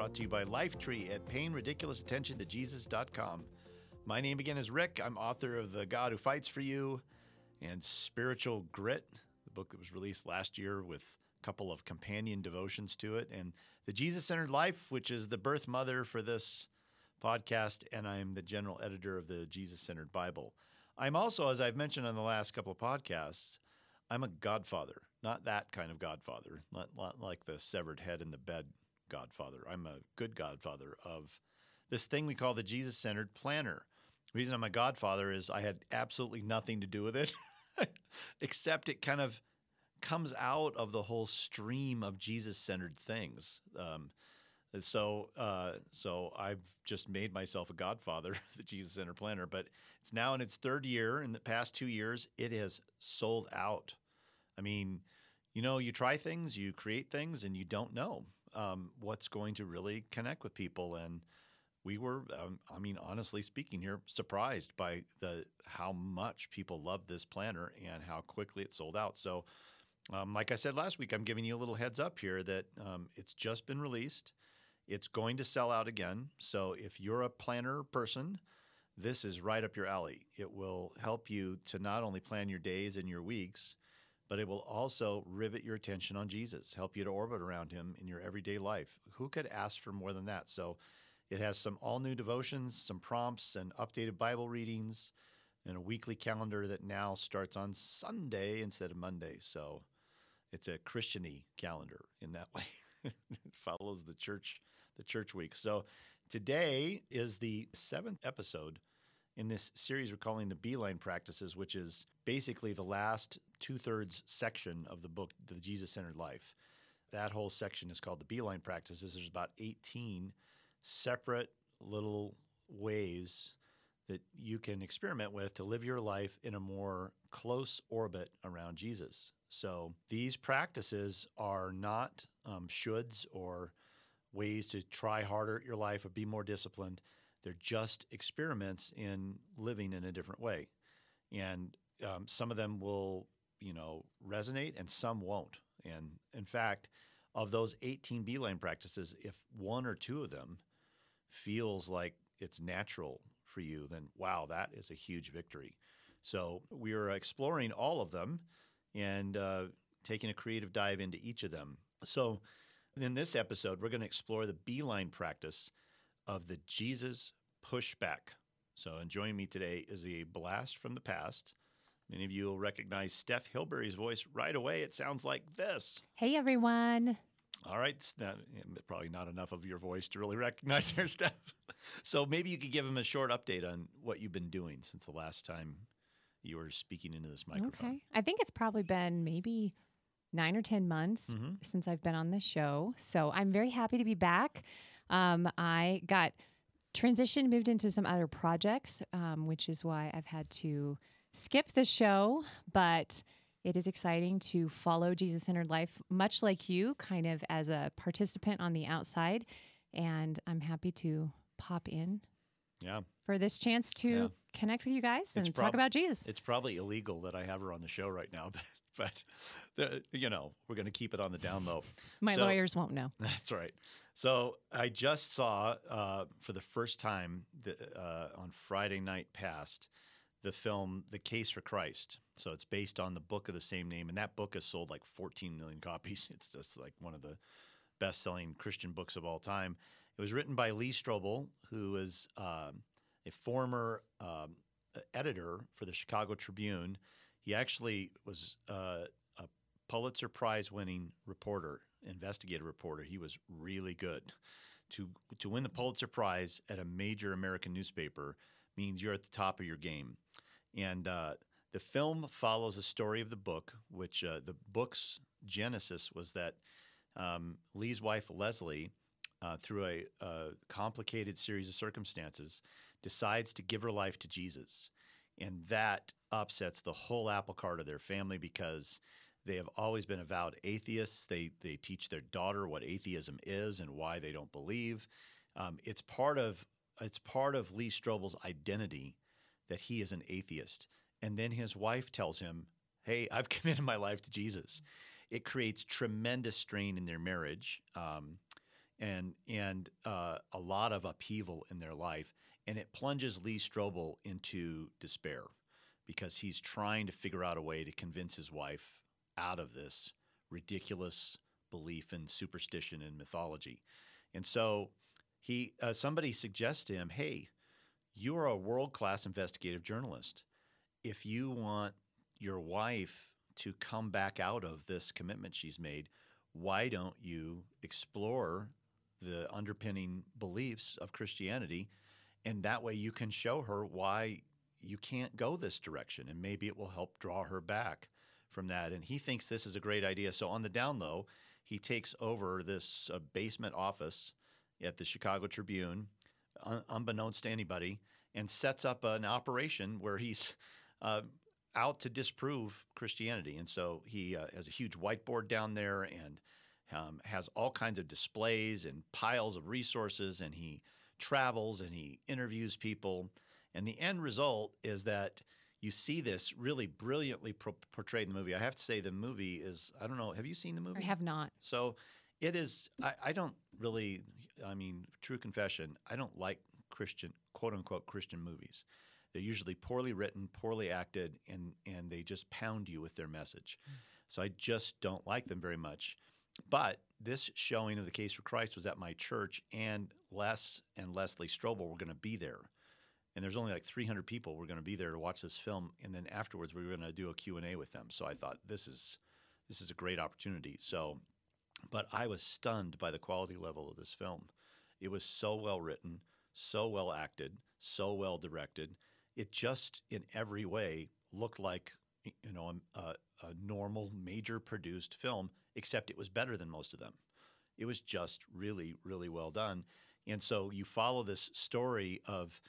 brought to you by Lifetree at Paying Ridiculous Attention to Jesus.com. My name again is Rick. I'm author of The God Who Fights for You and Spiritual Grit, the book that was released last year with a couple of companion devotions to it, and The Jesus Centered Life, which is the birth mother for this podcast, and I'm the general editor of the Jesus Centered Bible. I'm also, as I've mentioned on the last couple of podcasts, I'm a godfather, not that kind of godfather, not, not like the severed head in the bed godfather. I'm a good godfather of this thing we call the Jesus Centered Planner. The reason I'm a godfather is I had absolutely nothing to do with it, except it kind of comes out of the whole stream of Jesus centered things. Um, so, uh, so I've just made myself a godfather, of the Jesus Center Planner. But it's now in its third year. In the past two years, it has sold out. I mean, you know, you try things, you create things, and you don't know um, what's going to really connect with people. And we were, um, I mean, honestly speaking, here surprised by the how much people loved this planner and how quickly it sold out. So, um, like I said last week, I'm giving you a little heads up here that um, it's just been released. It's going to sell out again. So if you're a planner person, this is right up your alley. It will help you to not only plan your days and your weeks, but it will also rivet your attention on Jesus, help you to orbit around him in your everyday life. Who could ask for more than that? So it has some all new devotions, some prompts, and updated Bible readings, and a weekly calendar that now starts on Sunday instead of Monday. So it's a Christiany calendar in that way. it follows the church the church week. So today is the seventh episode in this series we're calling the Beeline Practices, which is basically the last two thirds section of the book, The Jesus Centered Life. That whole section is called the Beeline Practices. There's about 18 separate little ways that you can experiment with to live your life in a more close orbit around Jesus. So these practices are not um, shoulds or ways to try harder at your life or be more disciplined. They're just experiments in living in a different way. And um, some of them will, you know, resonate and some won't. And in fact, of those 18 beeline practices, if one or two of them feels like it's natural for you, then wow, that is a huge victory. So we are exploring all of them and uh, taking a creative dive into each of them. So in this episode, we're going to explore the beeline practice of the Jesus pushback. So, and joining me today is a blast from the past. Many of you will recognize Steph Hilberry's voice right away. It sounds like this. Hey, everyone. All right, not, probably not enough of your voice to really recognize there Steph. So maybe you could give them a short update on what you've been doing since the last time you were speaking into this microphone. Okay. I think it's probably been maybe nine or 10 months mm-hmm. since I've been on the show. So I'm very happy to be back. Um, I got transitioned, moved into some other projects, um, which is why I've had to skip the show. But it is exciting to follow Jesus centered life, much like you, kind of as a participant on the outside. And I'm happy to pop in. Yeah. For this chance to yeah. connect with you guys and prob- talk about Jesus. It's probably illegal that I have her on the show right now, but but the, you know we're going to keep it on the down low. My so, lawyers won't know. That's right. So I just saw uh, for the first time the, uh, on Friday night past the film The Case for Christ. So it's based on the book of the same name, and that book has sold like 14 million copies. It's just like one of the best-selling Christian books of all time. It was written by Lee Strobel, who is uh, a former um, editor for the Chicago Tribune he actually was uh, a Pulitzer Prize winning reporter, investigative reporter. He was really good. To, to win the Pulitzer Prize at a major American newspaper means you're at the top of your game. And uh, the film follows the story of the book, which uh, the book's genesis was that um, Lee's wife, Leslie, uh, through a, a complicated series of circumstances, decides to give her life to Jesus. And that upsets the whole apple cart of their family because they have always been avowed atheists. They, they teach their daughter what atheism is and why they don't believe. Um, it's, part of, it's part of Lee Strobel's identity that he is an atheist. And then his wife tells him, Hey, I've committed my life to Jesus. It creates tremendous strain in their marriage um, and, and uh, a lot of upheaval in their life. And it plunges Lee Strobel into despair because he's trying to figure out a way to convince his wife out of this ridiculous belief in superstition and mythology. And so he uh, somebody suggests to him, "Hey, you are a world-class investigative journalist. If you want your wife to come back out of this commitment she's made, why don't you explore the underpinning beliefs of Christianity and that way you can show her why you can't go this direction and maybe it will help draw her back from that and he thinks this is a great idea so on the down low he takes over this uh, basement office at the chicago tribune un- unbeknownst to anybody and sets up an operation where he's uh, out to disprove christianity and so he uh, has a huge whiteboard down there and um, has all kinds of displays and piles of resources and he travels and he interviews people. And the end result is that you see this really brilliantly pro- portrayed in the movie. I have to say, the movie is, I don't know, have you seen the movie? I have not. So it is, I, I don't really, I mean, true confession, I don't like Christian, quote unquote, Christian movies. They're usually poorly written, poorly acted, and, and they just pound you with their message. Mm. So I just don't like them very much. But this showing of the case for Christ was at my church, and Les and Leslie Strobel were going to be there. And there's only like 300 people were going to be there to watch this film, and then afterwards we were going to do a Q and A with them. So I thought this is this is a great opportunity. So, but I was stunned by the quality level of this film. It was so well written, so well acted, so well directed. It just in every way looked like you know a, a normal major produced film except it was better than most of them. It was just really, really well done. And so you follow this story of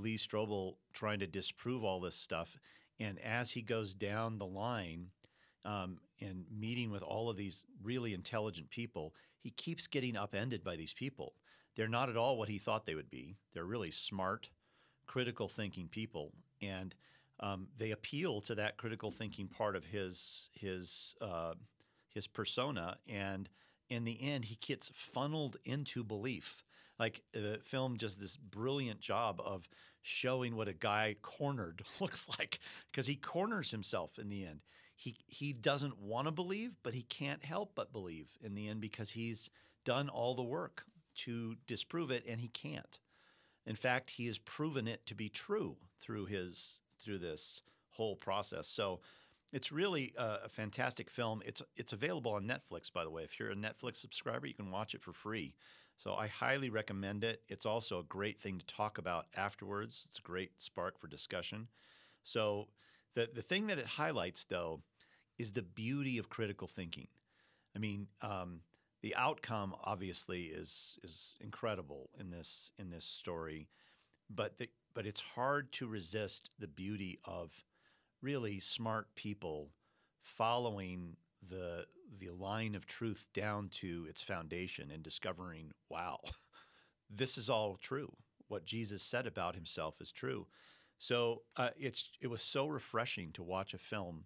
Lee Strobel trying to disprove all this stuff. And as he goes down the line um, and meeting with all of these really intelligent people, he keeps getting upended by these people. They're not at all what he thought they would be. They're really smart, critical thinking people. And um, they appeal to that critical thinking part of his his uh, his persona, and in the end, he gets funneled into belief. Like the film does this brilliant job of showing what a guy cornered looks like because he corners himself in the end. He he doesn't want to believe, but he can't help but believe in the end because he's done all the work to disprove it and he can't. In fact, he has proven it to be true through his through this whole process. So it's really a, a, fantastic film. It's it's available on Netflix, by the way. If you're a Netflix subscriber, you can watch it for free. So I highly recommend it. It's also a great thing to talk about afterwards. It's a great spark for discussion. So the the thing that it highlights, though, is the beauty of critical thinking. I mean, um, the outcome obviously is is incredible in this in this story, but the, but it's hard to resist the beauty of really smart people following the the line of truth down to its foundation and discovering, wow, this is all true. What Jesus said about himself is true. So uh, it's it was so refreshing to watch a film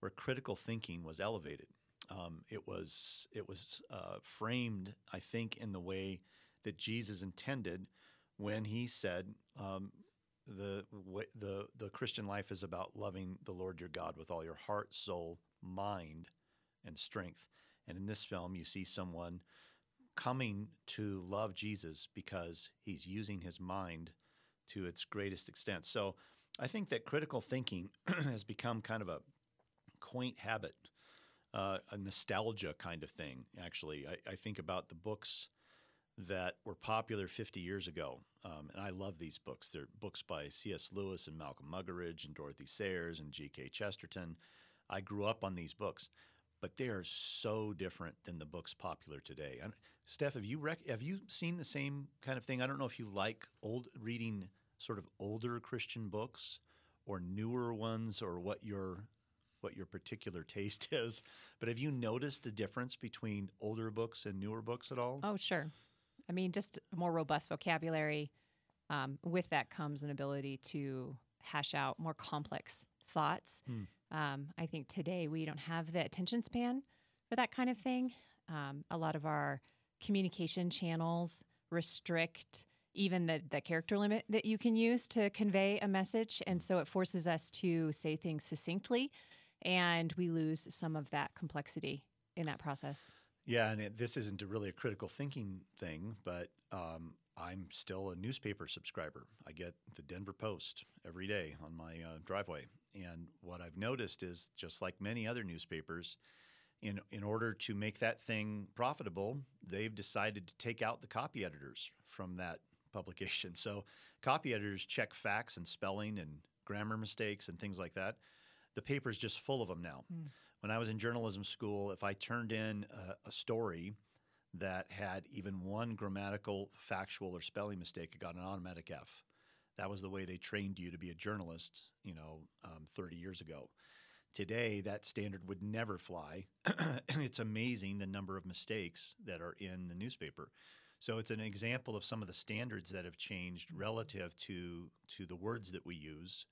where critical thinking was elevated. Um, it was it was uh, framed, I think, in the way that Jesus intended when he said, um, the the the Christian life is about loving the Lord your God with all your heart, soul, mind, and strength. And in this film, you see someone coming to love Jesus because he's using his mind to its greatest extent. So I think that critical thinking has become kind of a quaint habit, uh, a nostalgia kind of thing, actually. I, I think about the books that were popular 50 years ago. Um, and I love these books. They're books by C.S. Lewis and Malcolm Muggeridge and Dorothy Sayers and G.K. Chesterton. I grew up on these books. But they are so different than the books popular today. And Steph, have you rec- have you seen the same kind of thing? I don't know if you like old reading sort of older Christian books or newer ones, or what your what your particular taste is. But have you noticed a difference between older books and newer books at all? Oh, sure. I mean, just more robust vocabulary. Um, with that comes an ability to hash out more complex thoughts. Hmm. Um, I think today we don't have the attention span for that kind of thing. Um, a lot of our communication channels restrict even the, the character limit that you can use to convey a message. And so it forces us to say things succinctly, and we lose some of that complexity in that process. Yeah, and it, this isn't really a critical thinking thing, but um, I'm still a newspaper subscriber. I get the Denver Post every day on my uh, driveway. And what I've noticed is just like many other newspapers, in, in order to make that thing profitable, they've decided to take out the copy editors from that publication. So copy editors check facts and spelling and grammar mistakes and things like that. The paper's just full of them now. Mm. When I was in journalism school, if I turned in a, a story that had even one grammatical, factual, or spelling mistake, it got an automatic F. That was the way they trained you to be a journalist, you know, um, 30 years ago. Today, that standard would never fly. it's amazing the number of mistakes that are in the newspaper. So it's an example of some of the standards that have changed relative to to the words that we use.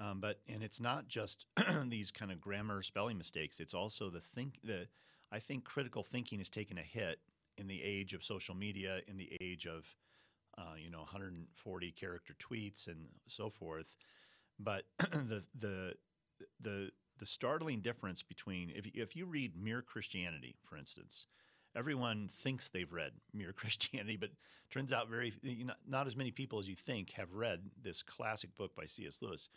Um, but and it's not just these kind of grammar spelling mistakes. It's also the think the I think critical thinking has taken a hit in the age of social media, in the age of uh, you know 140 character tweets and so forth. But the the the the startling difference between if if you read Mere Christianity, for instance, everyone thinks they've read Mere Christianity, but turns out very you know, not as many people as you think have read this classic book by C.S. Lewis.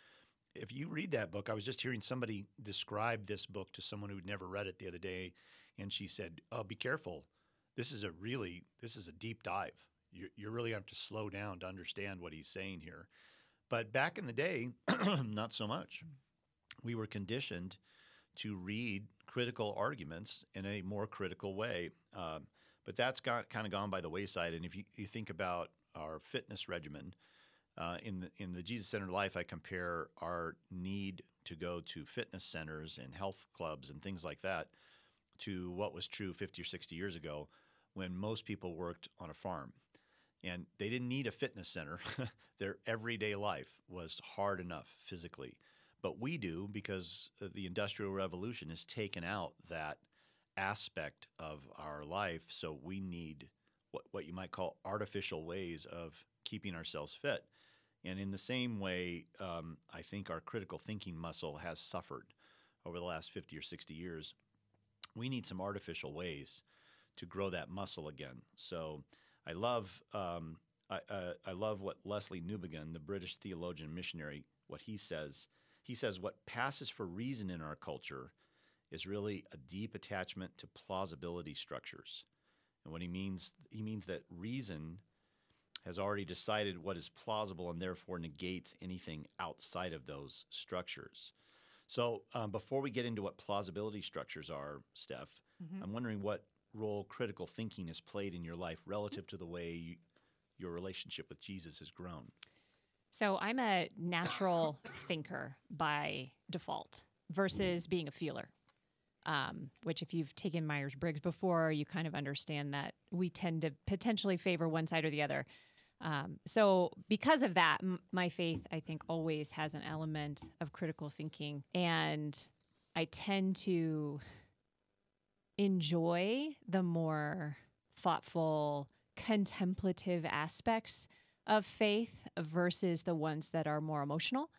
If you read that book, I was just hearing somebody describe this book to someone who'd never read it the other day, and she said, "Oh, be careful. This is a really this is a deep dive. You you really have to slow down to understand what he's saying here." But back in the day, not so much. We were conditioned to read critical arguments in a more critical way. Um, but that's got kind of gone by the wayside. And if you, you think about our fitness regimen, uh, in the in the Jesus centered life, I compare our need to go to fitness centers and health clubs and things like that to what was true 50 or 60 years ago when most people worked on a farm. And they didn't need a fitness center. Their everyday life was hard enough physically. But we do because the Industrial Revolution has taken out that aspect of our life. So we need what, what you might call artificial ways of keeping ourselves fit. And in the same way, um, I think our critical thinking muscle has suffered over the last 50 or 60 years. We need some artificial ways to grow that muscle again. So I love um, I, uh, I love what Lesslie Newbigin, the British theologian missionary, what he says. He says what passes for reason in our culture is really a deep attachment to plausibility structures. And what he means, he means that reason has already decided what is plausible and therefore negates anything outside of those structures. So, um, before we get into what plausibility structures are, Steph, mm-hmm. I'm wondering what role critical thinking has played in your life relative to the way you, your relationship with Jesus has grown. So, I'm a natural thinker by default versus being a feeler um, which, if you've taken Myers Briggs before, you kind of understand that we tend to potentially favor one side or the other. Um, so, because of that, m- my faith, I think, always has an element of critical thinking. And I tend to enjoy the more thoughtful, contemplative aspects of faith versus the ones that are more emotional.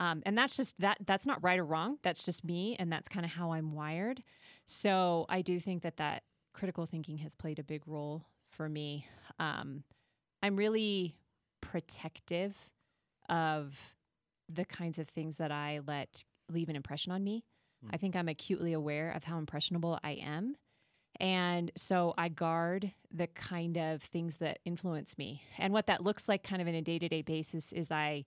Um, and that's just that that's not right or wrong. That's just me, and that's kind of how I'm wired. So I do think that that critical thinking has played a big role for me. Um, I'm really protective of the kinds of things that I let leave an impression on me. Mm. I think I'm acutely aware of how impressionable I am. And so I guard the kind of things that influence me. And what that looks like kind of in a day to day basis is I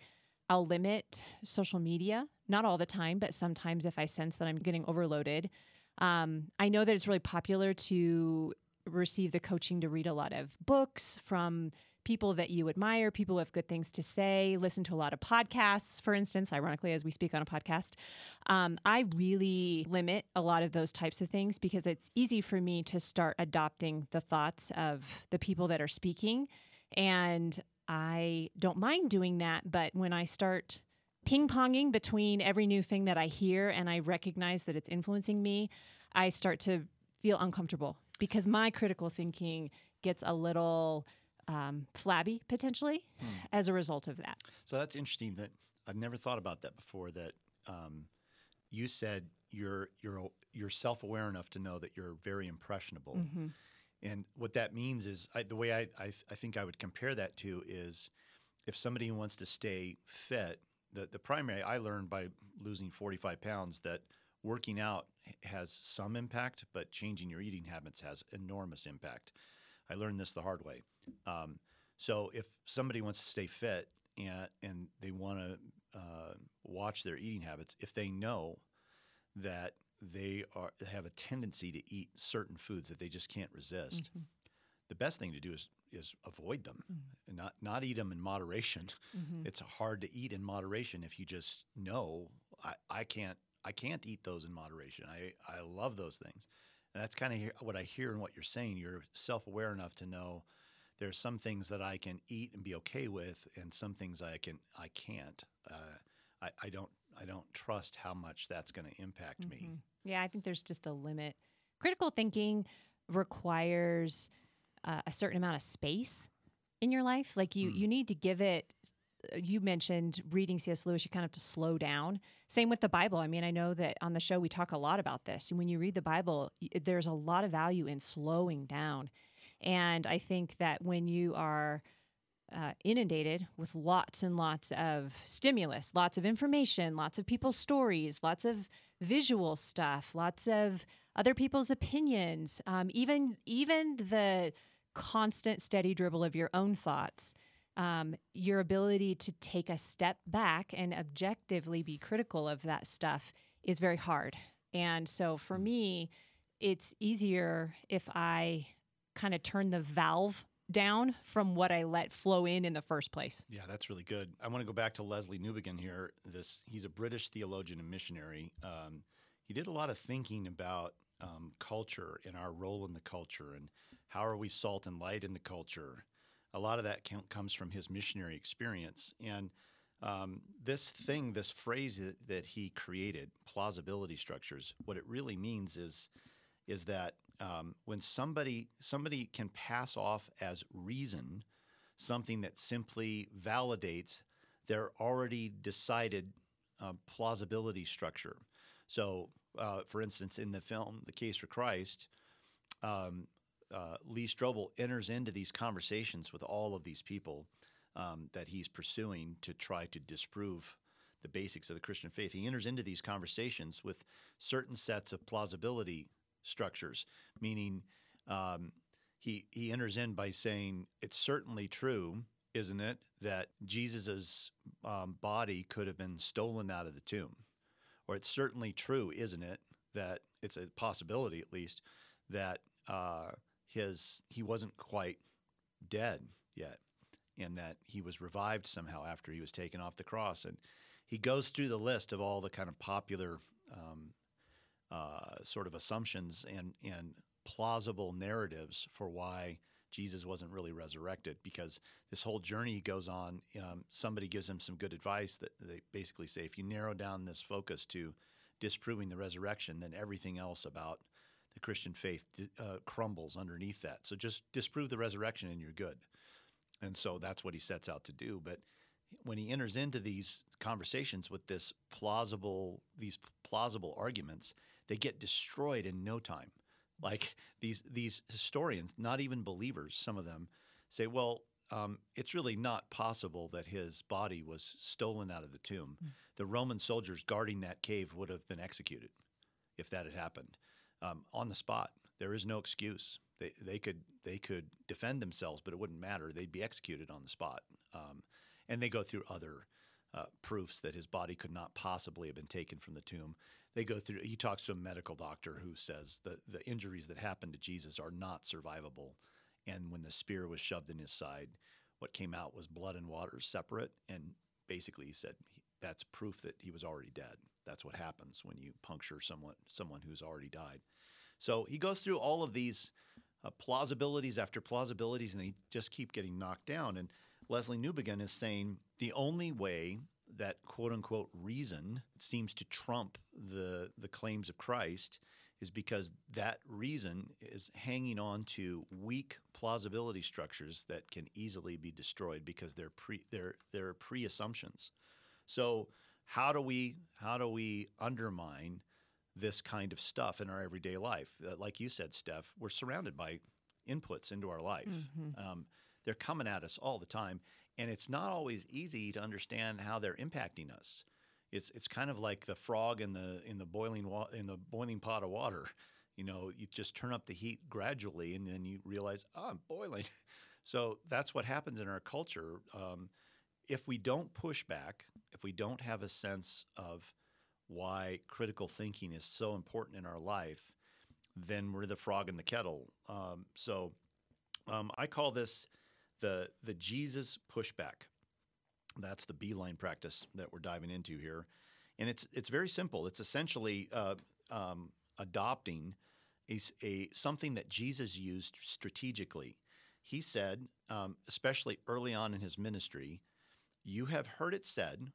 I'll limit social media, not all the time, but sometimes if I sense that I'm getting overloaded, Um, I know that it's really popular to receive the coaching to read a lot of books from people that you admire, people who have good things to say, listen to a lot of podcasts, for instance, ironically, as we speak on a podcast. Um, I really limit a lot of those types of things because it's easy for me to start adopting the thoughts of the people that are speaking. And I don't mind doing that. But when I start ping ponging between every new thing that I hear and I recognize that it's influencing me, I start to feel uncomfortable because my critical thinking gets a little um, flabby potentially Hmm. as a result of that. So that's interesting. That I've never thought about that before. That um, you said you're you're you're self aware enough to know that you're very impressionable, Mm-hmm. and what that means is I, the way I, I I think I would compare that to is if somebody wants to stay fit. The the primary I learned by losing 45 pounds that working out has some impact, but changing your eating habits has enormous impact. I learned this the hard way. Um, so if somebody wants to stay fit and and they want to uh, watch their eating habits, if they know that they are have a tendency to eat certain foods that they just can't resist, Mhm. the best thing to do is is avoid them Mm. and not not eat them in moderation. Mhm. It's hard to eat in moderation if you just know I, I can't I can't eat those in moderation. I, I love those things. And that's kind of what I hear in what you're saying. You're self aware enough to know there's some things that I can eat and be okay with, and some things I can I can't. Uh, I, I don't I don't trust how much that's going to impact me. Mhm. Yeah, I think there's just a limit. Critical thinking requires uh, a certain amount of space in your life. Like you, Mm. you need to give it. uh, You mentioned reading C.S. Lewis. You kind of have to slow down. Same with the Bible. I mean, I know that on the show we talk a lot about this. And when you read the Bible, there's a lot of value in slowing down. And I think that when you are uh, inundated with lots and lots of stimulus, lots of information, lots of people's stories, lots of visual stuff, lots of other people's opinions, um, even even the constant steady dribble of your own thoughts. Um, your ability to take a step back and objectively be critical of that stuff is very hard. And so for me, it's easier if I kind of turn the valve down from what I let flow in in the first place. Yeah, that's really good. I want to go back to Lesslie Newbigin here. This he's a British theologian and missionary. Um, he did a lot of thinking about um, culture and our role in the culture and how are we salt and light in the culture. A lot of that com- comes from his missionary experience and um, this thing, this phrase that he created, plausibility structures. What it really means is is that um, when somebody somebody can pass off as reason something that simply validates their already decided uh, plausibility structure. So, uh, for instance, in the film *The Case for Christ*, um, uh, Lee Strobel enters into these conversations with all of these people um, that he's pursuing to try to disprove the basics of the Christian faith. He enters into these conversations with certain sets of plausibility structures, meaning um, he he enters in by saying it's certainly true, isn't it, that Jesus's um, body could have been stolen out of the tomb, or it's certainly true, isn't it, that it's a possibility at least that uh, his he wasn't quite dead yet, and that he was revived somehow after he was taken off the cross, and he goes through the list of all the kind of popular um, uh, sort of assumptions and and plausible narratives for why Jesus wasn't really resurrected. Because this whole journey goes on, um, somebody gives him some good advice that they basically say, if you narrow down this focus to disproving the resurrection, then everything else about the Christian faith uh, crumbles underneath that. So just disprove the resurrection and you're good. And so that's what he sets out to do. But when he enters into these conversations with this plausible these plausible arguments, they get destroyed in no time. Like these these historians, not even believers, some of them say, well, um, it's really not possible that his body was stolen out of the tomb. The Roman soldiers guarding that cave would have been executed if that had happened um, on the spot. There is no excuse. They, they could they could defend themselves, but it wouldn't matter. They'd be executed on the spot. Um, and they go through other uh, proofs that his body could not possibly have been taken from the tomb. They go through. He talks to a medical doctor who says that the injuries that happened to Jesus are not survivable. And when the spear was shoved in his side, what came out was blood and water separate. And basically, he said that's proof that he was already dead. That's what happens when you puncture someone someone who's already died. So he goes through all of these uh, plausibilities after plausibilities, and they just keep getting knocked down. And Lesslie Newbigin is saying the only way that quote unquote reason seems to trump the the claims of Christ is because that reason is hanging on to weak plausibility structures that can easily be destroyed because they're pre they're they're pre-assumptions. So how do we how do we undermine this kind of stuff in our everyday life? Uh, like you said, Steph, we're surrounded by inputs into our life. Mm-hmm. Um, they're coming at us all the time, and it's not always easy to understand how they're impacting us. It's it's kind of like the frog in the in the boiling wa- in the boiling pot of water. You know, you just turn up the heat gradually, and then you realize, oh, I'm boiling. So that's what happens in our culture. Um, if we don't push back, if we don't have a sense of why critical thinking is so important in our life, then we're the frog in the kettle. Um, so um, I call this the the Jesus pushback. That's the beeline practice that we're diving into here, and it's it's very simple. It's essentially uh, um, adopting a, a, something that Jesus used strategically. He said, um, especially early on in his ministry, "You have heard it said,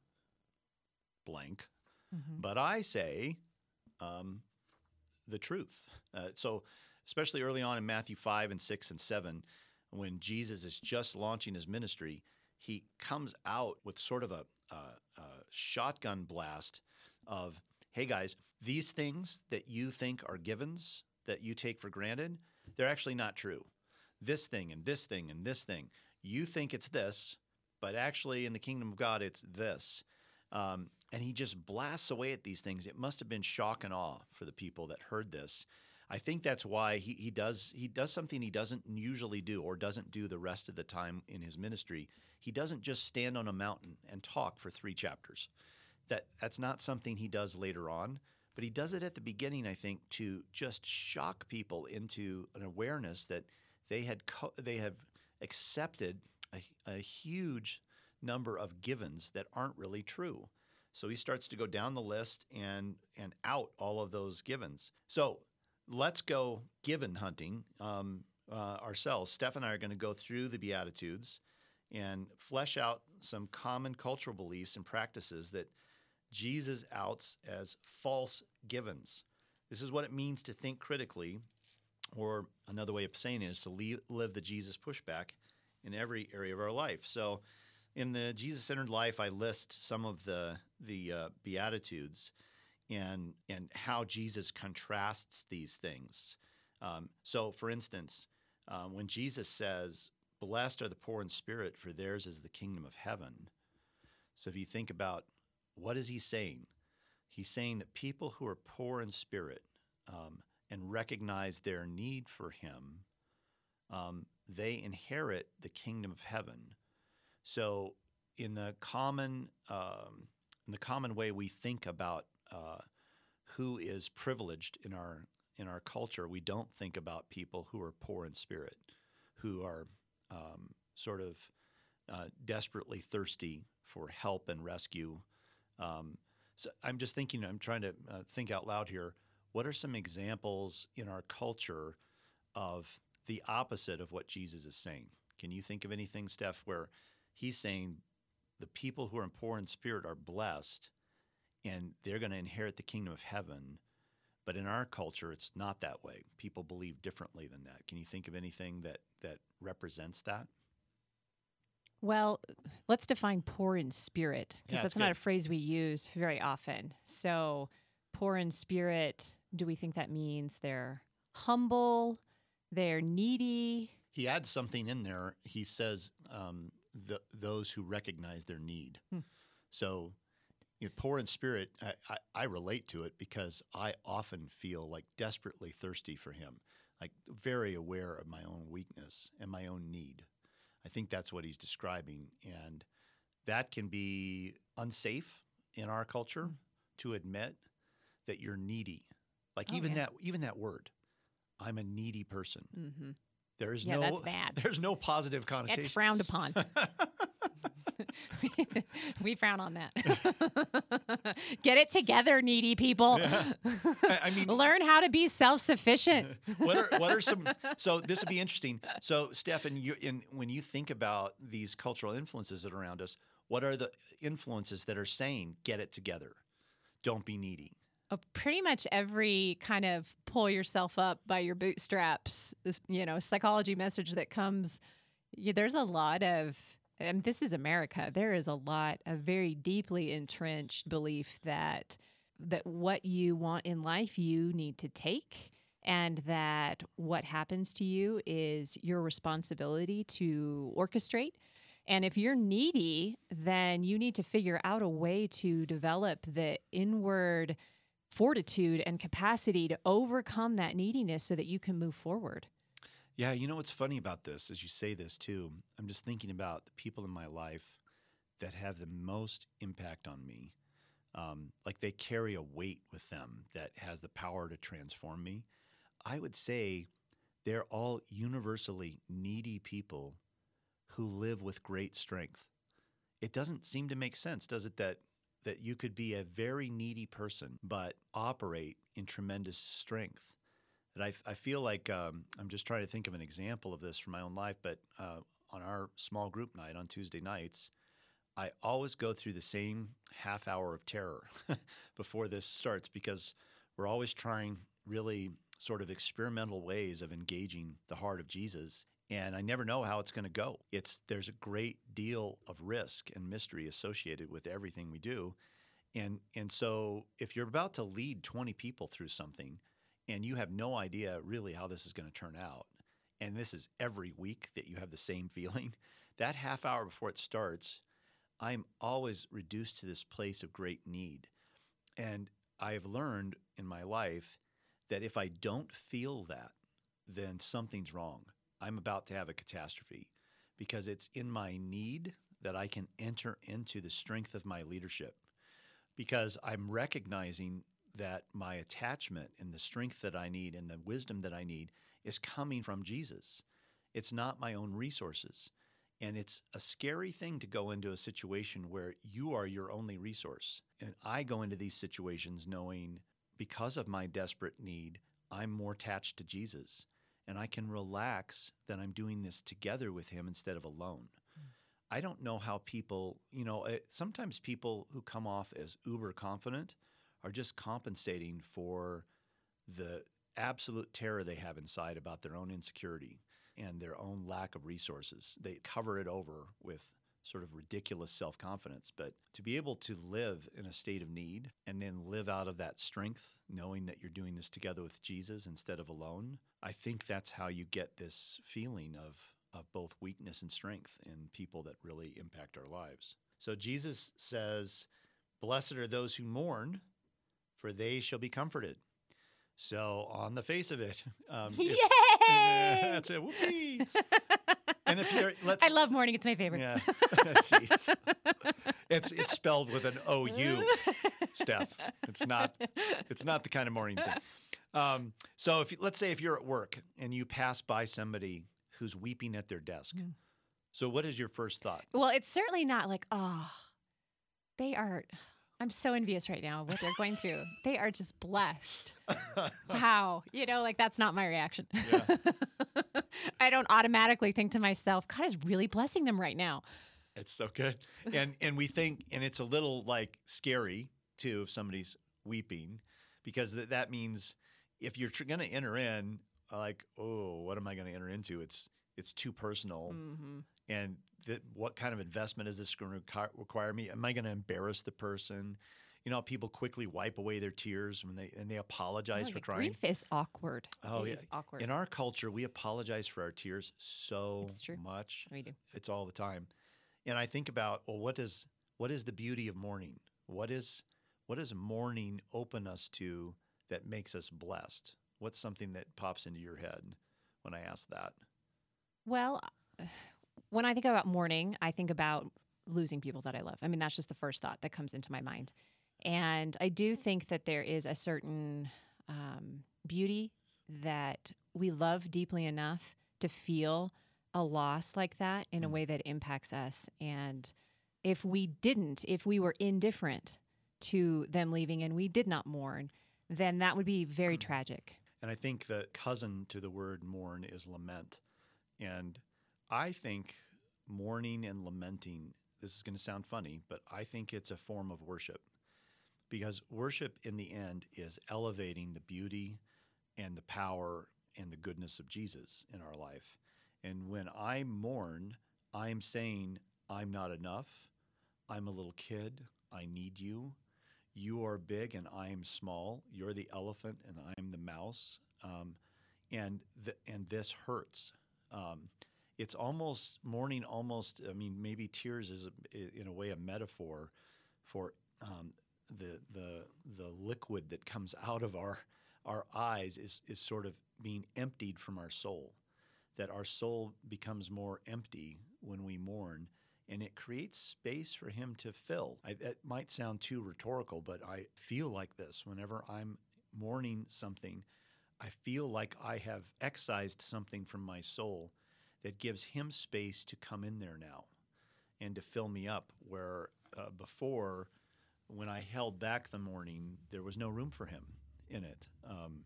blank, mm-hmm. but I say." Um, the truth. Uh, so, especially early on in Matthew 5 and 6 and 7, when Jesus is just launching his ministry, he comes out with sort of a, a, a shotgun blast of, hey guys, these things that you think are givens that you take for granted, they're actually not true. This thing and this thing and this thing, you think it's this, but actually in the kingdom of God, it's this. Um, and he just blasts away at these things. It must have been shock and awe for the people that heard this. I think that's why he, he does he does something he doesn't usually do or doesn't do the rest of the time in his ministry. He doesn't just stand on a mountain and talk for three chapters. That that's not something he does later on, but he does it at the beginning. I think to just shock people into an awareness that they had co- they have accepted a, a huge number of givens that aren't really true. So he starts to go down the list and and out all of those givens. So let's go given hunting um, uh, ourselves. Steph and I are going to go through the Beatitudes and flesh out some common cultural beliefs and practices that Jesus outs as false givens. This is what it means to think critically, or another way of saying it is to leave, live the Jesus pushback in every area of our life. So, in the Jesus centered life, I list some of the the uh, Beatitudes and and how Jesus contrasts these things. Um, so, for instance, um, when Jesus says, "Blessed are the poor in spirit, for theirs is the kingdom of heaven." So, if you think about what is he saying, he's saying that people who are poor in spirit um, and recognize their need for Him, um, they inherit the kingdom of heaven. So, in the common um, in the common way we think about uh, who is privileged in our in our culture, we don't think about people who are poor in spirit, who are um, sort of uh, desperately thirsty for help and rescue. Um, so I'm just thinking, I'm trying to uh, think out loud here. What are some examples in our culture of the opposite of what Jesus is saying? Can you think of anything, Steph, where he's saying the people who are poor in spirit are blessed and they're going to inherit the kingdom of heaven. But in our culture, it's not that way. People believe differently than that. Can you think of anything that, that represents that? Well, let's define poor in spirit because Yeah, that's it's not a phrase we use very often. So, poor in spirit, do we think that means they're humble, they're needy? He adds something in there. He says um, the, those who recognize their need. Hmm. So, you know, poor in spirit, I, I, I relate to it because I often feel like desperately thirsty for Him, like very aware of my own weakness and my own need. I think that's what he's describing. And that can be unsafe in our culture Mm. to admit that you're needy. Like Oh, even yeah. that even that word, I'm a needy person. Mm-hmm. There is Yeah, no that's bad. there's no positive connotation. It's frowned upon. we frown on that. Get it together, needy people. I I mean, Learn how to be self sufficient. what are what are some? So this would be interesting. So Stefan, you in when you think about these cultural influences that are around us, what are the influences that are saying get it together, don't be needy? Uh, pretty much every kind of pull yourself up by your bootstraps, this you know psychology message that comes. Yeah, there's a lot of, and this is America. There is a lot of very deeply entrenched belief that that what you want in life you need to take, and that what happens to you is your responsibility to orchestrate. And if you're needy, then you need to figure out a way to develop the inward fortitude and capacity to overcome that neediness so that you can move forward. Yeah, you know what's funny about this as you say this too. I'm just thinking about the people in my life that have the most impact on me. Um, like they carry a weight with them that has the power to transform me. I would say they're all universally needy people who live with great strength. It doesn't seem to make sense, does it, that that you could be a very needy person but operate in tremendous strength? That I, I feel like um, I'm just trying to think of an example of this from my own life, but uh, on our small group night on Tuesday nights, I always go through the same half hour of terror before this starts because we're always trying really sort of experimental ways of engaging the heart of Jesus and I never know how it's going to go. It's there's a great deal of risk and mystery associated with everything we do. And and so if you're about to lead 20 people through something and you have no idea really how this is going to turn out and this is every week that you have the same feeling, that half hour before it starts, I'm always reduced to this place of great need. And I've learned in my life that if I don't feel that, then something's wrong. I'm about to have a catastrophe because it's in my need that I can enter into the strength of my leadership because I'm recognizing that my attachment and the strength that I need and the wisdom that I need is coming from Jesus. It's not my own resources. And it's a scary thing to go into a situation where you are your only resource. And I go into these situations knowing because of my desperate need, I'm more attached to Jesus and I can relax that I'm doing this together with him instead of alone. I don't know how people, you know, uh, sometimes people who come off as uber confident are just compensating for the absolute terror they have inside about their own insecurity and their own lack of resources. They cover it over with sort of ridiculous self confidence. But to be able to live in a state of need and then live out of that strength, knowing that you're doing this together with Jesus instead of alone, I think that's how you get this feeling of, of both weakness and strength in people that really impact our lives. So Jesus says, Blessed are those who mourn, for they shall be comforted. So, on the face of it, um, if- Yay! that's it. Whoopee. and if you're, let's, I love morning. It's my favorite. yeah, it's it's spelled with an O U, Steph. It's not it's not the kind of morning thing. Um, so if let's say if you're at work and you pass by somebody who's weeping at their desk, Mm. so what is your first thought? Well, it's certainly not like, oh, they are. I'm so envious right now of what they're going through. They are just blessed. Wow. You know, like that's not my reaction. Yeah. I don't automatically think to myself, God is really blessing them right now. It's so good. And and we think and it's a little like scary too if somebody's weeping because th- that means if you're tr- going to enter in like oh what am I going to enter into it's it's too personal Mm-hmm. And th- what kind of investment is this going to require me? Am I going to embarrass the person? You know people quickly wipe away their tears when they and they apologize oh, for crying? Grief is awkward. Oh, It yeah. is awkward. in our culture we apologize for our tears so much. We do. it's all the time. And i think about well what is what is the beauty of mourning? What is what does mourning open us to that makes us blessed? What's something that pops into your head when i ask that? Well, when I think about mourning, I think about losing people that I love. I mean, that's just the first thought that comes into my mind. And I do think that there is a certain um, beauty that we love deeply enough to feel a loss like that in a Mm. way that impacts us. And if we didn't, if we were indifferent to them leaving and we did not mourn, then that would be very tragic. And I think the cousin to the word mourn is lament. And I think mourning and lamenting, this is going to sound funny, but I think it's a form of worship. Because worship in the end is elevating the beauty and the power and the goodness of Jesus in our life. And when I mourn, I'm saying, I'm not enough. I'm a little kid. I need you. You are big and I am small. You're the elephant and I'm the mouse. Um, and th- and this hurts. Um, it's almost mourning. Almost, I mean, maybe tears is a, in a way a metaphor for um, the the the liquid that comes out of our our eyes is is sort of being emptied from our soul. That our soul becomes more empty when we mourn, and it creates space for him to fill. I, that might sound too rhetorical, but I feel like this whenever I'm mourning something. I feel like I have excised something from my soul that gives him space to come in there now and to fill me up. Where uh, before, when I held back the mourning, there was no room for him in it. Um,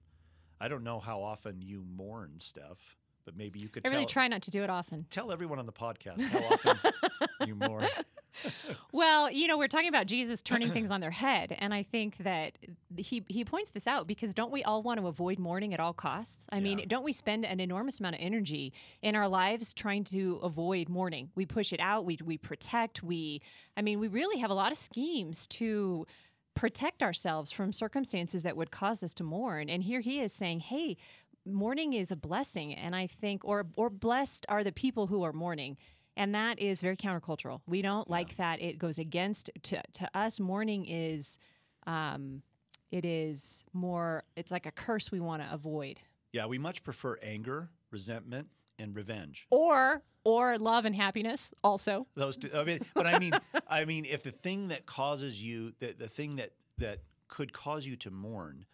I don't know how often you mourn, Steph, but maybe you could I really try not to do it often. tell everyone on the podcast how often you mourn. Well, you know, we're talking about Jesus turning things on their head, and I think that he he points this out because don't we all want to avoid mourning at all costs? I mean, don't we spend an enormous amount of energy in our lives trying to avoid mourning? We push it out, we we protect, we I mean, we really have a lot of schemes to protect ourselves from circumstances that would cause us to mourn. And here he is saying, "Hey, mourning is a blessing." And I think or or blessed are the people who are mourning. And that is very countercultural. We don't like that. It goes against to to us. Mourning is, um, it is more. It's like a curse we want to avoid, Yeah, we much prefer anger, resentment, and revenge. or or love and happiness. Also, Those two. I mean, but I mean, I mean, if the thing that causes you, the, the thing that that could cause you to mourn,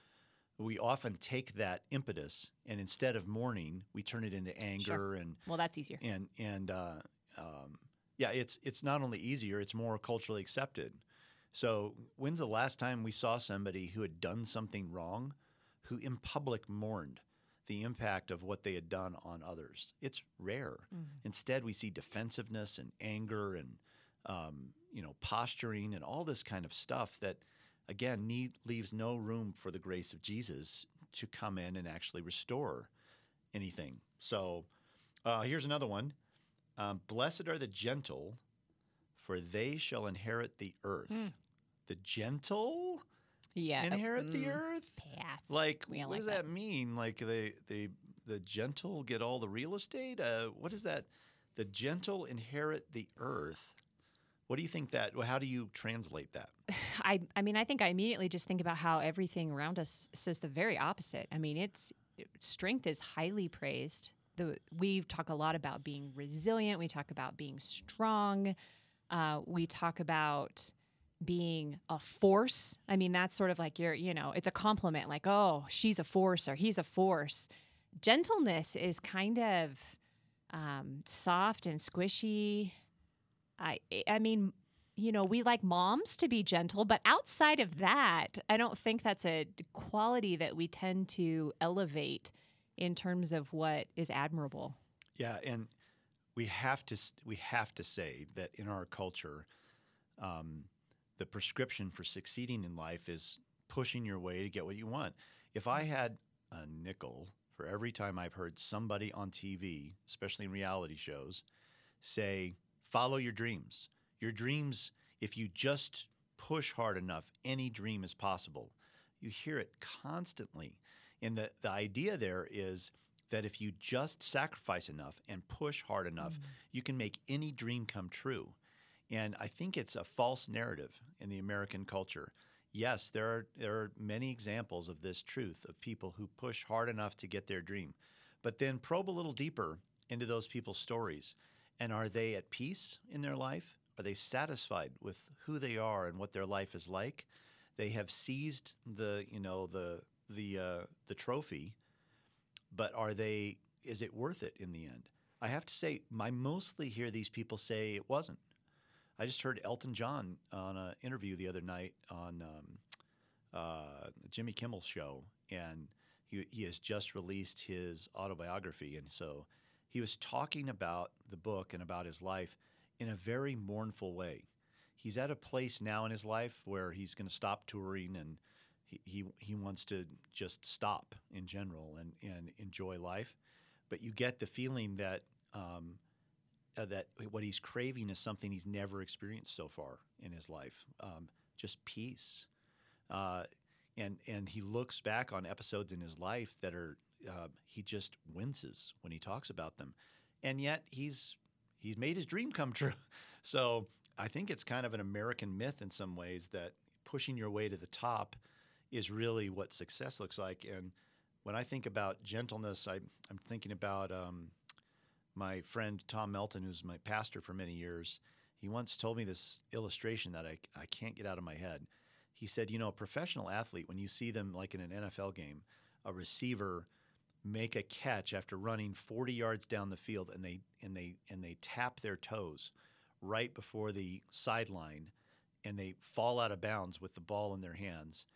we often take that impetus and instead of mourning, we turn it into anger and well, that's easier. and and uh, um, yeah, it's it's not only easier, it's more culturally accepted. So when's the last time we saw somebody who had done something wrong, who in public mourned the impact of what they had done on others? It's rare. Instead, we see defensiveness and anger and um, you know posturing and all this kind of stuff that again need, leaves no room for the grace of Jesus to come in and actually restore anything. So uh, here's another one. Um, Blessed are the gentle, for they shall inherit the earth. Mm. The gentle Yeah, inherit the mm, earth? Pass. Like, what like does that. that. mean? Like, they, they, the gentle get all the real estate? Uh, what is that? The gentle inherit the earth. What do you think that? well, How do you translate that? I, I mean, I think I immediately just think about how everything around us says the very opposite. I mean, it's strength is highly praised. The we talk a lot about being resilient. We talk about being strong. Uh, we talk about being a force. I mean, that's sort of like you're, you know, it's a compliment. Like, oh, she's a force or he's a force. Gentleness is kind of um, soft and squishy. I, I mean, you know, we like moms to be gentle, but outside of that, I don't think that's a quality that we tend to elevate in terms of what is admirable. Yeah, and we have to we have to say that in our culture, um, the prescription for succeeding in life is pushing your way to get what you want. If I had a nickel for every time I've heard somebody on TV, especially in reality shows, say, "Follow your dreams." Your dreams, if you just push hard enough, any dream is possible. You hear it constantly. And the, the idea there is that if you just sacrifice enough and push hard enough, mm. you can make any dream come true. And I think it's a false narrative in the American culture. Yes, there are, there are many examples of this truth of people who push hard enough to get their dream. But then probe a little deeper into those people's stories. And are they at peace in their life? Are they satisfied with who they are and what their life is like? They have seized the, you know, the the uh, the trophy, but are they? Is it worth it in the end? I have to say, I mostly hear these people say it wasn't. I just heard Elton John on an interview the other night on um, uh, Jimmy Kimmel's show, and he, he has just released his autobiography. And so he was talking about the book and about his life in a very mournful way. He's at a place now in his life where he's going to stop touring and he, he, wants to just stop in general and, and enjoy life. But you get the feeling that um, uh, that what he's craving is something he's never experienced so far in his life, um, just peace. Uh, and and he looks back on episodes in his life that are uh, he just winces when he talks about them, and yet he's he's made his dream come true. So I think it's kind of an American myth in some ways that pushing your way to the top is really what success looks like. And when I think about gentleness, I, am thinking about um, my friend Tom Melton, who's my pastor for many years. He once told me this illustration that I, I can't get out of my head. He said, You know, a professional athlete, when you see them like in an NFL game, a receiver make a catch after running 40 yards down the field and they and they and they tap their toes right before the sideline and they fall out of bounds with the ball in their hands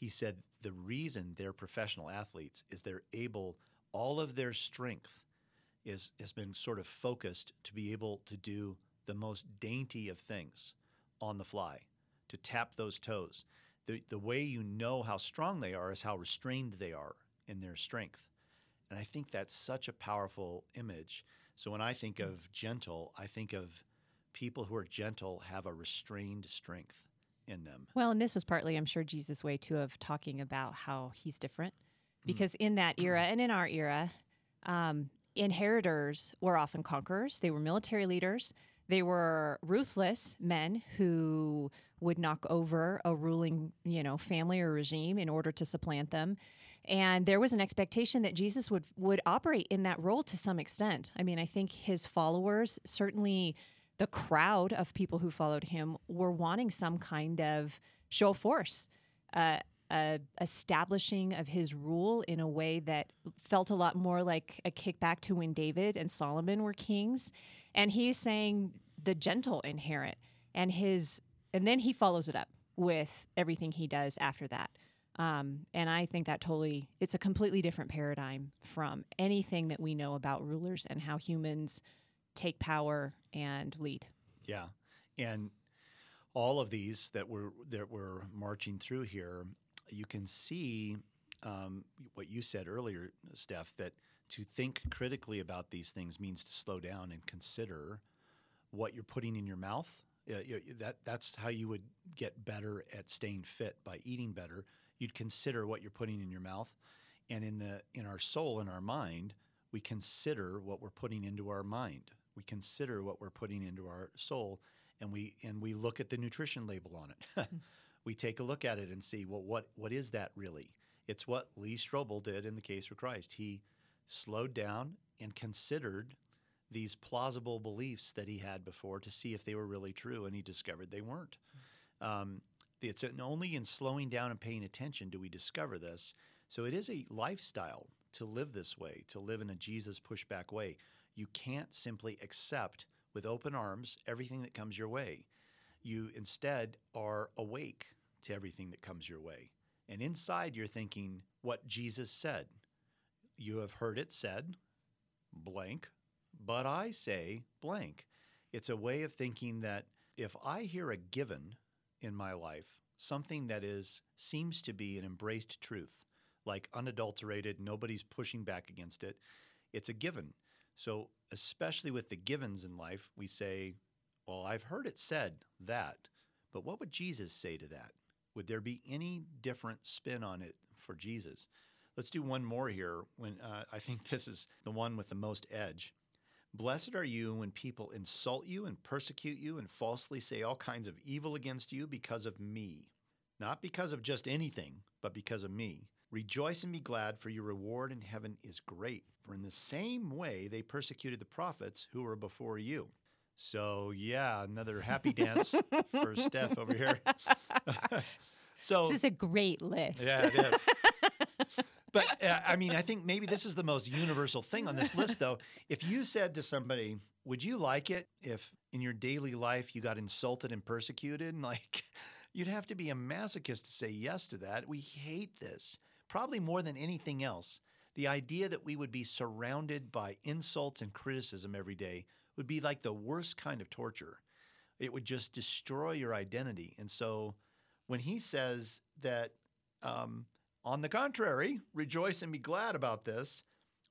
he said the reason they're professional athletes is they're able all of their strength is has been sort of focused to be able to do the most dainty of things on the fly to tap those toes. The, the way you know how strong they are is how restrained they are in their strength. And I think that's such a powerful image. So when I think of gentle, I think of people who are gentle have a restrained strength in them. Well, and this was partly, I'm sure, Jesus' way too of talking about how he's different. Mm. Because mm. in that era and in our era, um, inheritors were often conquerors. They were military leaders. They were ruthless men who would knock over a ruling, you know, family or regime in order to supplant them. And there was an expectation that Jesus would would operate in that role to some extent. I mean, I think his followers, certainly the crowd of people who followed him, were wanting some kind of show of force. Uh, establishing of his rule in a way that felt a lot more like a kickback to when David and Solomon were kings. And he's saying the gentle inherit and his and then he follows it up with everything he does after that. Um, and I think that totally, it's a completely different paradigm from anything that we know about rulers and how humans take power and lead. Yeah. And all of these that we're, that we're marching through here, you can see um, what you said earlier, Steph, that to think critically about these things means to slow down and consider what you're putting in your mouth. Uh, that that's how you would get better at staying fit by eating better you'd consider what you're putting in your mouth. And in the in our soul, in our mind, we consider what we're putting into our mind. We consider what we're putting into our soul, and we and we look at the nutrition label on it. we take a look at it and see, well, what what is that really? It's what Lee Strobel did in the case of Christ. He slowed down and considered these plausible beliefs that he had before to see if they were really true, and he discovered they weren't. Um, it's only in slowing down and paying attention do we discover this. So it is a lifestyle to live this way, to live in a Jesus pushback way. You can't simply accept with open arms everything that comes your way. You instead are awake to everything that comes your way. And inside you're thinking what Jesus said. You have heard it said, blank, but I say blank. It's a way of thinking that if I hear a given in my life, something that is seems to be an embraced truth, like unadulterated, nobody's pushing back against it. It's a given. So, especially with the givens in life, we say, well, I've heard it said that, but what would Jesus say to that? Would there be any different spin on it for Jesus? Let's do one more here. When uh, I think this is the one with the most edge. Blessed are you when people insult you and persecute you and falsely say all kinds of evil against you because of me. Not because of just anything, but because of me. Rejoice and be glad, for your reward in heaven is great. For in the same way they persecuted the prophets who were before you. So yeah, another happy dance for Steph over here. so This is a great list. yeah, it is. but uh, I mean, I think maybe this is the most universal thing on this list, though. If you said to somebody, "Would you like it if in your daily life you got insulted and persecuted?" And like, you'd have to be a masochist to say yes to that. We hate this, probably more than anything else. The idea that we would be surrounded by insults and criticism every day would be like the worst kind of torture. It would just destroy your identity. And so, when he says that. Um, on the contrary, rejoice and be glad about this,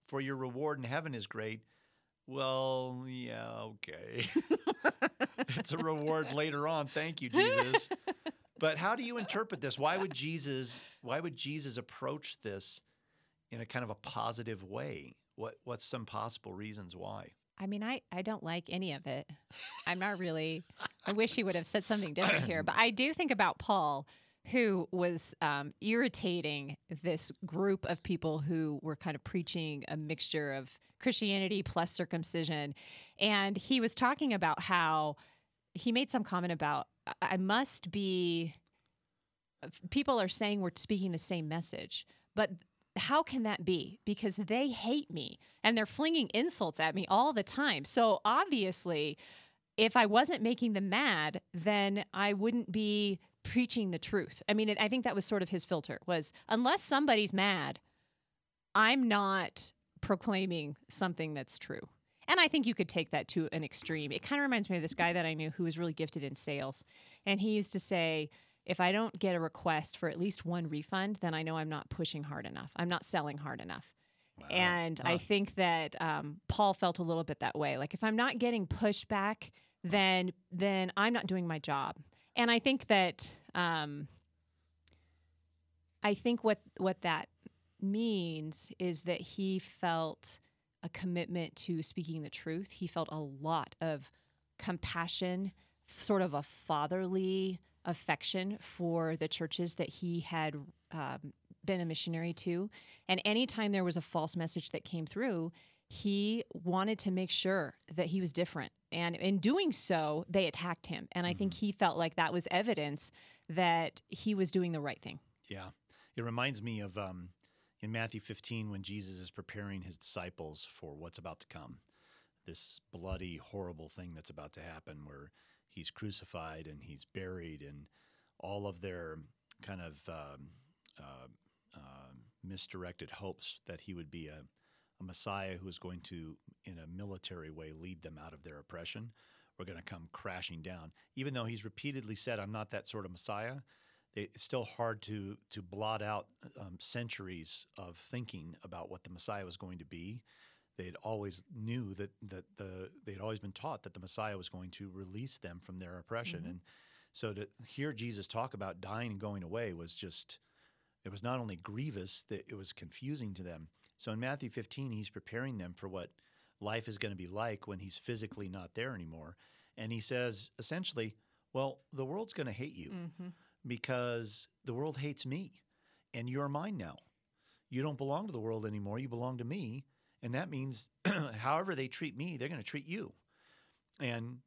for your reward in heaven is great. Well, yeah, okay. it's a reward later on. Thank you, Jesus. But how do you interpret this? Why would Jesus why would Jesus approach this in a kind of a positive way? What what's some possible reasons why? I mean, I, I don't like any of it. I'm not really, I wish he would have said something different here. But I do think about Paul, who was um, irritating this group of people who were kind of preaching a mixture of Christianity plus circumcision. And he was talking about how he made some comment about, I must be, people are saying we're speaking the same message, but how can that be? Because they hate me and they're flinging insults at me all the time. So obviously, if I wasn't making them mad, then I wouldn't be preaching the truth. I mean, I think that was sort of his filter was unless somebody's mad, I'm not proclaiming something that's true. And I think you could take that to an extreme. It kind of reminds me of this guy that I knew who was really gifted in sales. And he used to say, if I don't get a request for at least one refund, then I know I'm not pushing hard enough. I'm not selling hard enough. And I think that um, Paul felt a little bit that way. Like if I'm not getting pushback, then then I'm not doing my job. And I think that um, I think what what that means is that he felt a commitment to speaking the truth. He felt a lot of compassion, sort of a fatherly affection for the churches that he had um, been a missionary to. And anytime there was a false message that came through, he wanted to make sure that he was different. And in doing so, they attacked him. And I think he felt like that was evidence that he was doing the right thing. Yeah. It reminds me of um, in Matthew 15 when Jesus is preparing his disciples for what's about to come. This bloody, horrible thing that's about to happen where he's crucified and he's buried, and all of their kind of um, uh, uh, misdirected hopes that he would be a, a Messiah who is going to, in a military way, lead them out of their oppression were going to come crashing down. Even though he's repeatedly said, I'm not that sort of Messiah, it's still hard to to blot out um, centuries of thinking about what the Messiah was going to be. They had always knew that that the they had always been taught that the Messiah was going to release them from their oppression, and so to hear Jesus talk about dying and going away was just it was not only grievous that it was confusing to them. So in Matthew 15, he's preparing them for what life is going to be like when he's physically not there anymore, and he says essentially, "Well, the world's going to hate you." Because the world hates me and you're mine now. You don't belong to the world anymore. You belong to me. And that means, however they treat me, they're going to treat you. And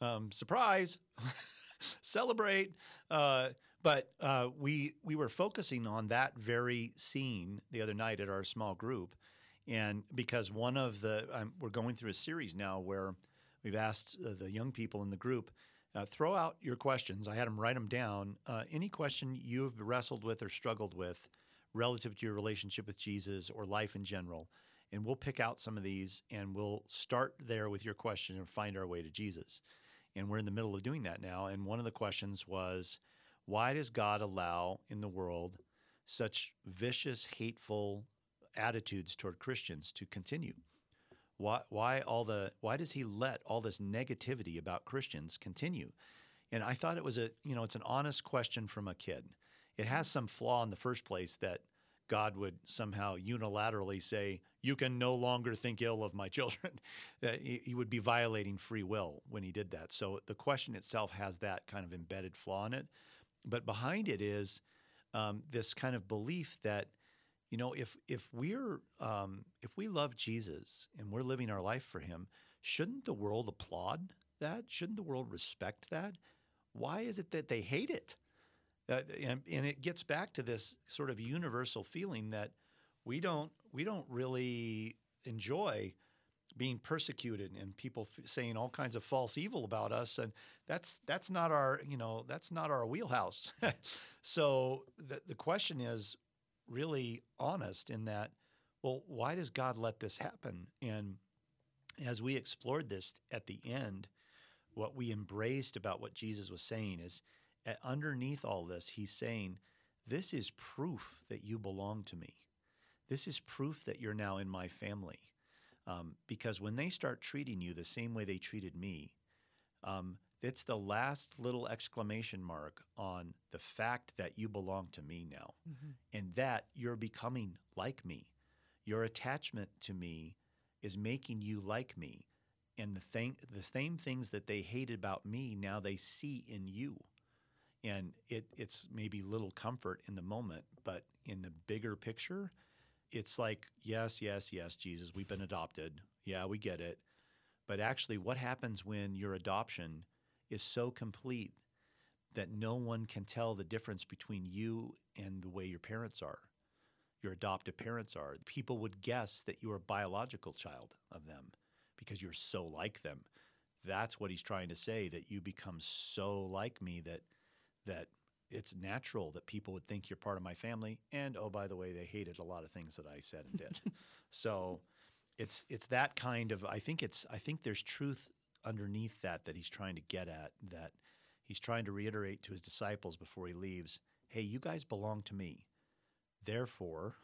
um, surprise, celebrate. Uh, but uh, we we were focusing on that very scene the other night at our small group, and because one of the um, we're going through a series now where we've asked uh, the young people in the group uh, throw out your questions. I had them write them down. Uh, any question you've wrestled with or struggled with relative to your relationship with Jesus or life in general. And we'll pick out some of these and we'll start there with your question and find our way to Jesus. And we're in the middle of doing that now. And one of the questions was why does God allow in the world such vicious, hateful attitudes toward Christians to continue? Why, why all the why does he let all this negativity about Christians continue? And I thought it was a you know it's an honest question from a kid. It has some flaw in the first place that God would somehow unilaterally say you can no longer think ill of my children. He, would be violating free will when he did that. So the question itself has that kind of embedded flaw in it, but behind it is um, this kind of belief that you know if if we're um, if we love jesus and we're living our life for him shouldn't the world applaud that? Shouldn't the world respect that? Why is it that they hate it? Uh, and, and it gets back to this sort of universal feeling that we don't we don't really enjoy being persecuted and people f- saying all kinds of false evil about us and that's that's not our you know that's not our wheelhouse so the, the question is really honest in that well why does god let this happen? And as we explored this at the end what we embraced about what jesus was saying is underneath all this he's saying this is proof that you belong to me. This is proof that you're now in my family. Um, because when they start treating you the same way they treated me, um, it's the last little exclamation mark on the fact that you belong to me now mm-hmm. and that you're becoming like me. Your attachment to me is making you like me. And the, thing, the same things that they hated about me, now they see in you. And it, it's maybe little comfort in the moment, but in the bigger picture, it's like, yes, yes, yes, Jesus, we've been adopted. Yeah, we get it. But actually, what happens when your adoption is so complete that no one can tell the difference between you and the way your parents are, your adoptive parents are? People would guess that you're a biological child of them because you're so like them. That's what he's trying to say that you become so like me that that it's natural that people would think you're part of my family. And oh, by the way, they hated a lot of things that I said and did. so it's it's that kind of I think it's I think there's truth underneath that that he's trying to get at that he's trying to reiterate to his disciples before he leaves, hey, you guys belong to me. Therefore,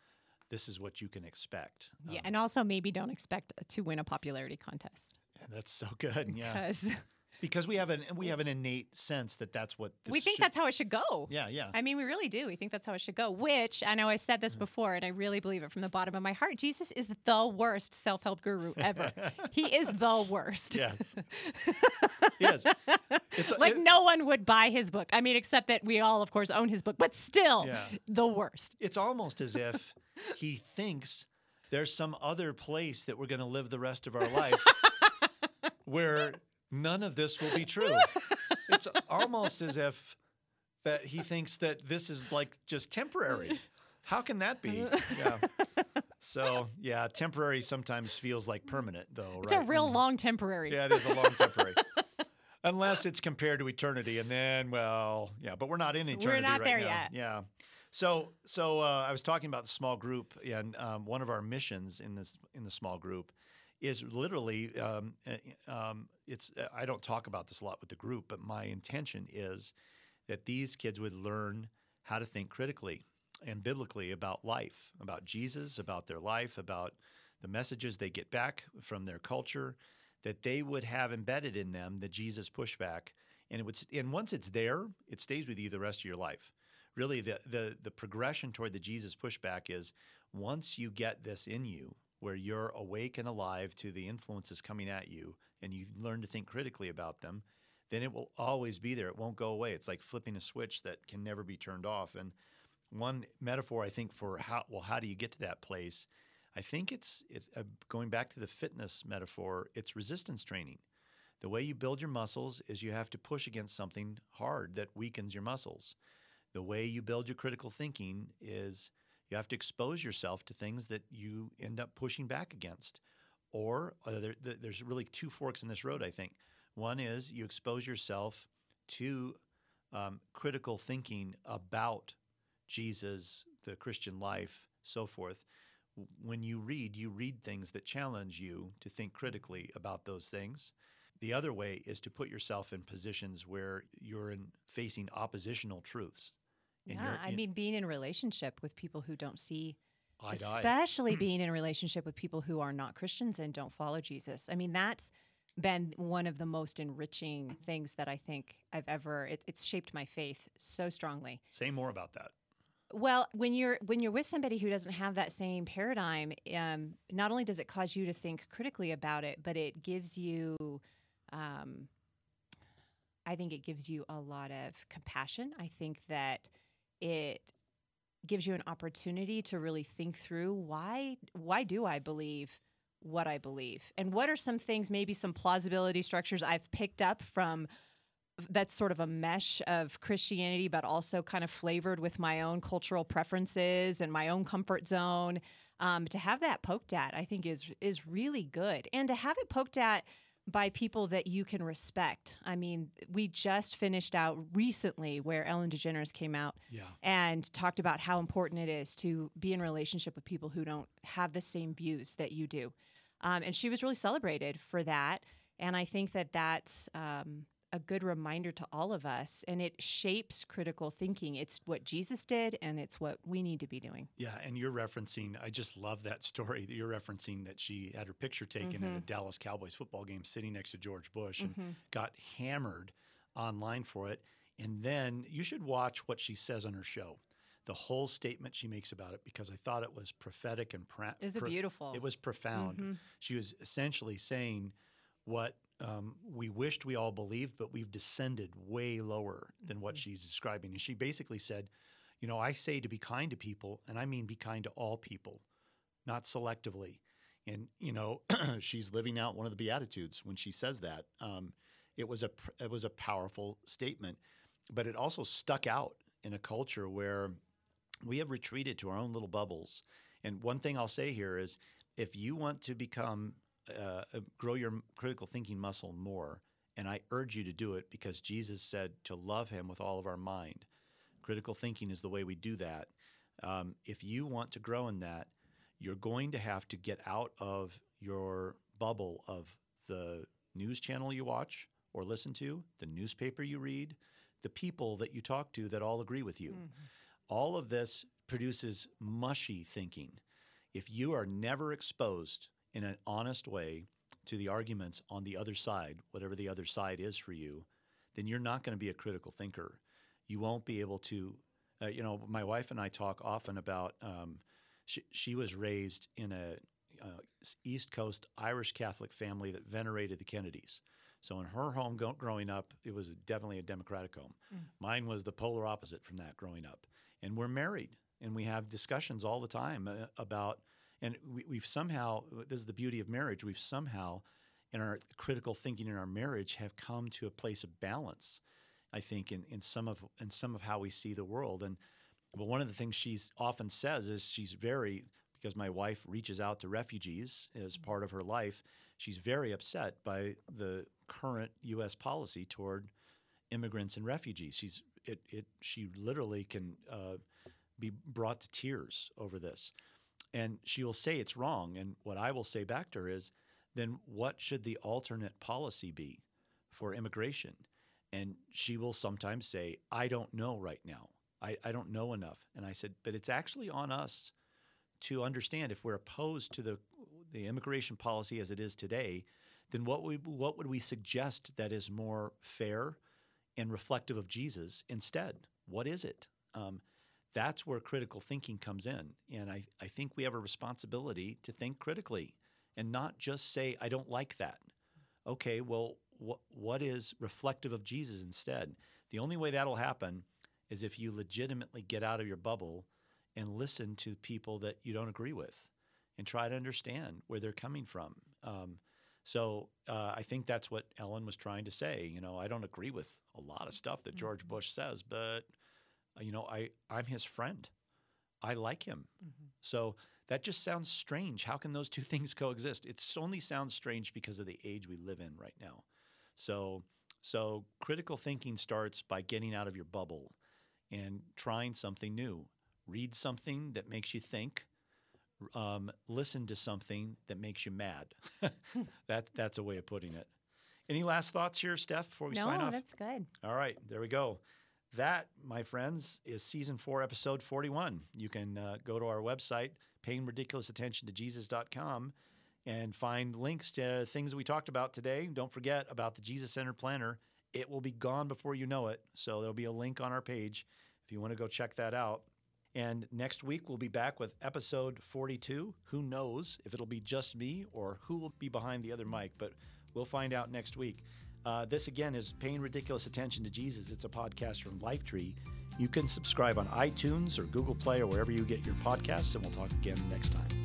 this is what you can expect. Yeah, um, and also maybe don't expect to win a popularity contest. That's so good. Yeah. Because because we have an we have an innate sense that that's what we think should, that's how it should go. Yeah, yeah. I mean, we really do. We think that's how it should go. Which I know I said this mm-hmm. before, and I really believe it from the bottom of my heart. Jesus is the worst self help guru ever. he is the worst. Yes. yes. It's, like it, no one would buy his book. I mean, except that we all, of course, own his book, but still, yeah. the worst. It's almost as if he thinks there's some other place that we're going to live the rest of our life where none of this will be true. it's almost as if that he thinks that this is like just temporary. How can that be? Yeah. So yeah, temporary sometimes feels like permanent, though. It's right? a real long temporary. Yeah, it is a long temporary. Unless it's compared to eternity, and then well, yeah, but we're not in eternity. We're not right there now. yet. Yeah. So so uh, I was talking about the small group, and um, one of our missions in this in the small group is literally um, eh, um, it's eh, I don't talk about this a lot with the group, but my intention is that these kids would learn how to think critically and biblically about life, about Jesus, about their life, about the messages they get back from their culture, that they would have embedded in them the Jesus pushback, and it would and once it's there, it stays with you the rest of your life. Really, the the the progression toward the Jesus pushback is once you get this in you, where you're awake and alive to the influences coming at you and you learn to think critically about them, then it will always be there. It won't go away. It's like flipping a switch that can never be turned off. And one metaphor I think for how well how do you get to that place? I think it's uh, going back to the fitness metaphor. It's resistance training. The way you build your muscles is you have to push against something hard that weakens your muscles. The way you build your critical thinking is you have to expose yourself to things that you end up pushing back against. Or uh, there, there's really two forks in this road, I think. One is you expose yourself to um, critical thinking about Jesus, the Christian life, so forth. When you read, you read things that challenge you to think critically about those things. The other way is to put yourself in positions where you're in facing oppositional truths yeah, I mean, being in relationship with people who don't see, eye especially being in relationship with people who are not Christians and don't follow Jesus. I mean, that's been one of the most enriching things that I think I've ever. It, it's shaped my faith so strongly. Say more about that. Well, when you're when you're with somebody who doesn't have that same paradigm, um, not only does it cause you to think critically about it, but it gives you. Um, I think it gives you a lot of compassion. I think that it gives you an opportunity to really think through why why do I believe what I believe and what are some things, maybe some plausibility structures I've picked up from that's sort of a mesh of Christianity, but also kind of flavored with my own cultural preferences and my own comfort zone. Um, to have that poked at, I think is is really good, and to have it poked at by people that you can respect. I mean, we just finished out recently where Ellen DeGeneres came out Yeah. and talked about how important it is to be in relationship with people who don't have the same views that you do. Um, and she was really celebrated for that. And I think that that's um, a good reminder to all of us. And it shapes critical thinking. It's what Jesus did, and it's what we need to be doing. Yeah, and you're referencing, I just love that story that you're referencing that she had her picture taken at a mm-hmm. Dallas Cowboys football game sitting next to George Bush and mm-hmm. got hammered online for it. And then you should watch what she says on her show. The whole statement she makes about it because I thought it was prophetic and pra- Is it pro- beautiful? It was profound. Mm-hmm. She was essentially saying what um, we wished we all believed, but we've descended way lower than what she's describing. And she basically said, you know, I say to be kind to people, and I mean be kind to all people, not selectively. And you know, she's living out one of the beatitudes when she says that. Um, it was a it was a powerful statement, but it also stuck out in a culture where we have retreated to our own little bubbles. And one thing I'll say here is, if you want to become uh, grow your critical thinking muscle more, and I urge you to do it because Jesus said to love Him with all of our mind. Critical thinking is the way we do that. Um, if you want to grow in that, you're going to have to get out of your bubble of the news channel you watch or listen to, the newspaper you read, the people that you talk to that all agree with you. All of this produces mushy thinking. If you are never exposed in an honest way to the arguments on the other side, whatever the other side is for you, then you're not going to be a critical thinker. You won't be able to, uh, you know, my wife and I talk often about. Um, she, she was raised in a uh, East Coast Irish Catholic family that venerated the Kennedys. So in her home go- growing up, it was definitely a Democratic home. Mine was the polar opposite from that growing up. And we're married, and we have discussions all the time uh, about. And we, we've somehow, this is the beauty of marriage, we've somehow, in our critical thinking in our marriage, have come to a place of balance. I think in, in some of in some of how we see the world. And well, one of the things she's often says is she's very because my wife reaches out to refugees as part of her life. She's very upset by the current U.S. policy toward immigrants and refugees. She's it, it she literally can uh, be brought to tears over this, and she will say it's wrong. And what I will say back to her is, then what should the alternate policy be for immigration? And she will sometimes say, I don't know right now. I, I don't know enough. And I said, but it's actually on us to understand if we're opposed to the the immigration policy as it is today, then what would what would we suggest that is more fair and reflective of Jesus instead? What is it? Um, that's where critical thinking comes in, and I, I think we have a responsibility to think critically and not just say I don't like that. Okay, well, what what is reflective of Jesus instead? The only way that'll happen is if you legitimately get out of your bubble and listen to people that you don't agree with and try to understand where they're coming from. Um, so uh, I think that's what Ellen was trying to say. You know, I don't agree with a lot of stuff that George Bush says, but you know, I I'm his friend. I like him. So that just sounds strange. How can those two things coexist? It only sounds strange because of the age we live in right now. So so critical thinking starts by getting out of your bubble and trying something new. Read something that makes you think. Um, listen to something that makes you mad. that that's a way of putting it. Any last thoughts here, Steph, before we no, sign off? that's good. All right, there we go. That, my friends, is season four, episode 41. You can uh, go to our website, paying ridiculous attention to Jesus.com, and find links to things we talked about today. Don't forget about the Jesus Center Planner. It will be gone before you know it. So there'll be a link on our page if you want to go check that out. And next week, we'll be back with episode 42. Who knows if it'll be just me or who will be behind the other mic, but we'll find out next week. Uh, this again is Paying Ridiculous Attention to Jesus. It's a podcast from Lifetree. You can subscribe on iTunes or Google Play or wherever you get your podcasts, and we'll talk again next time.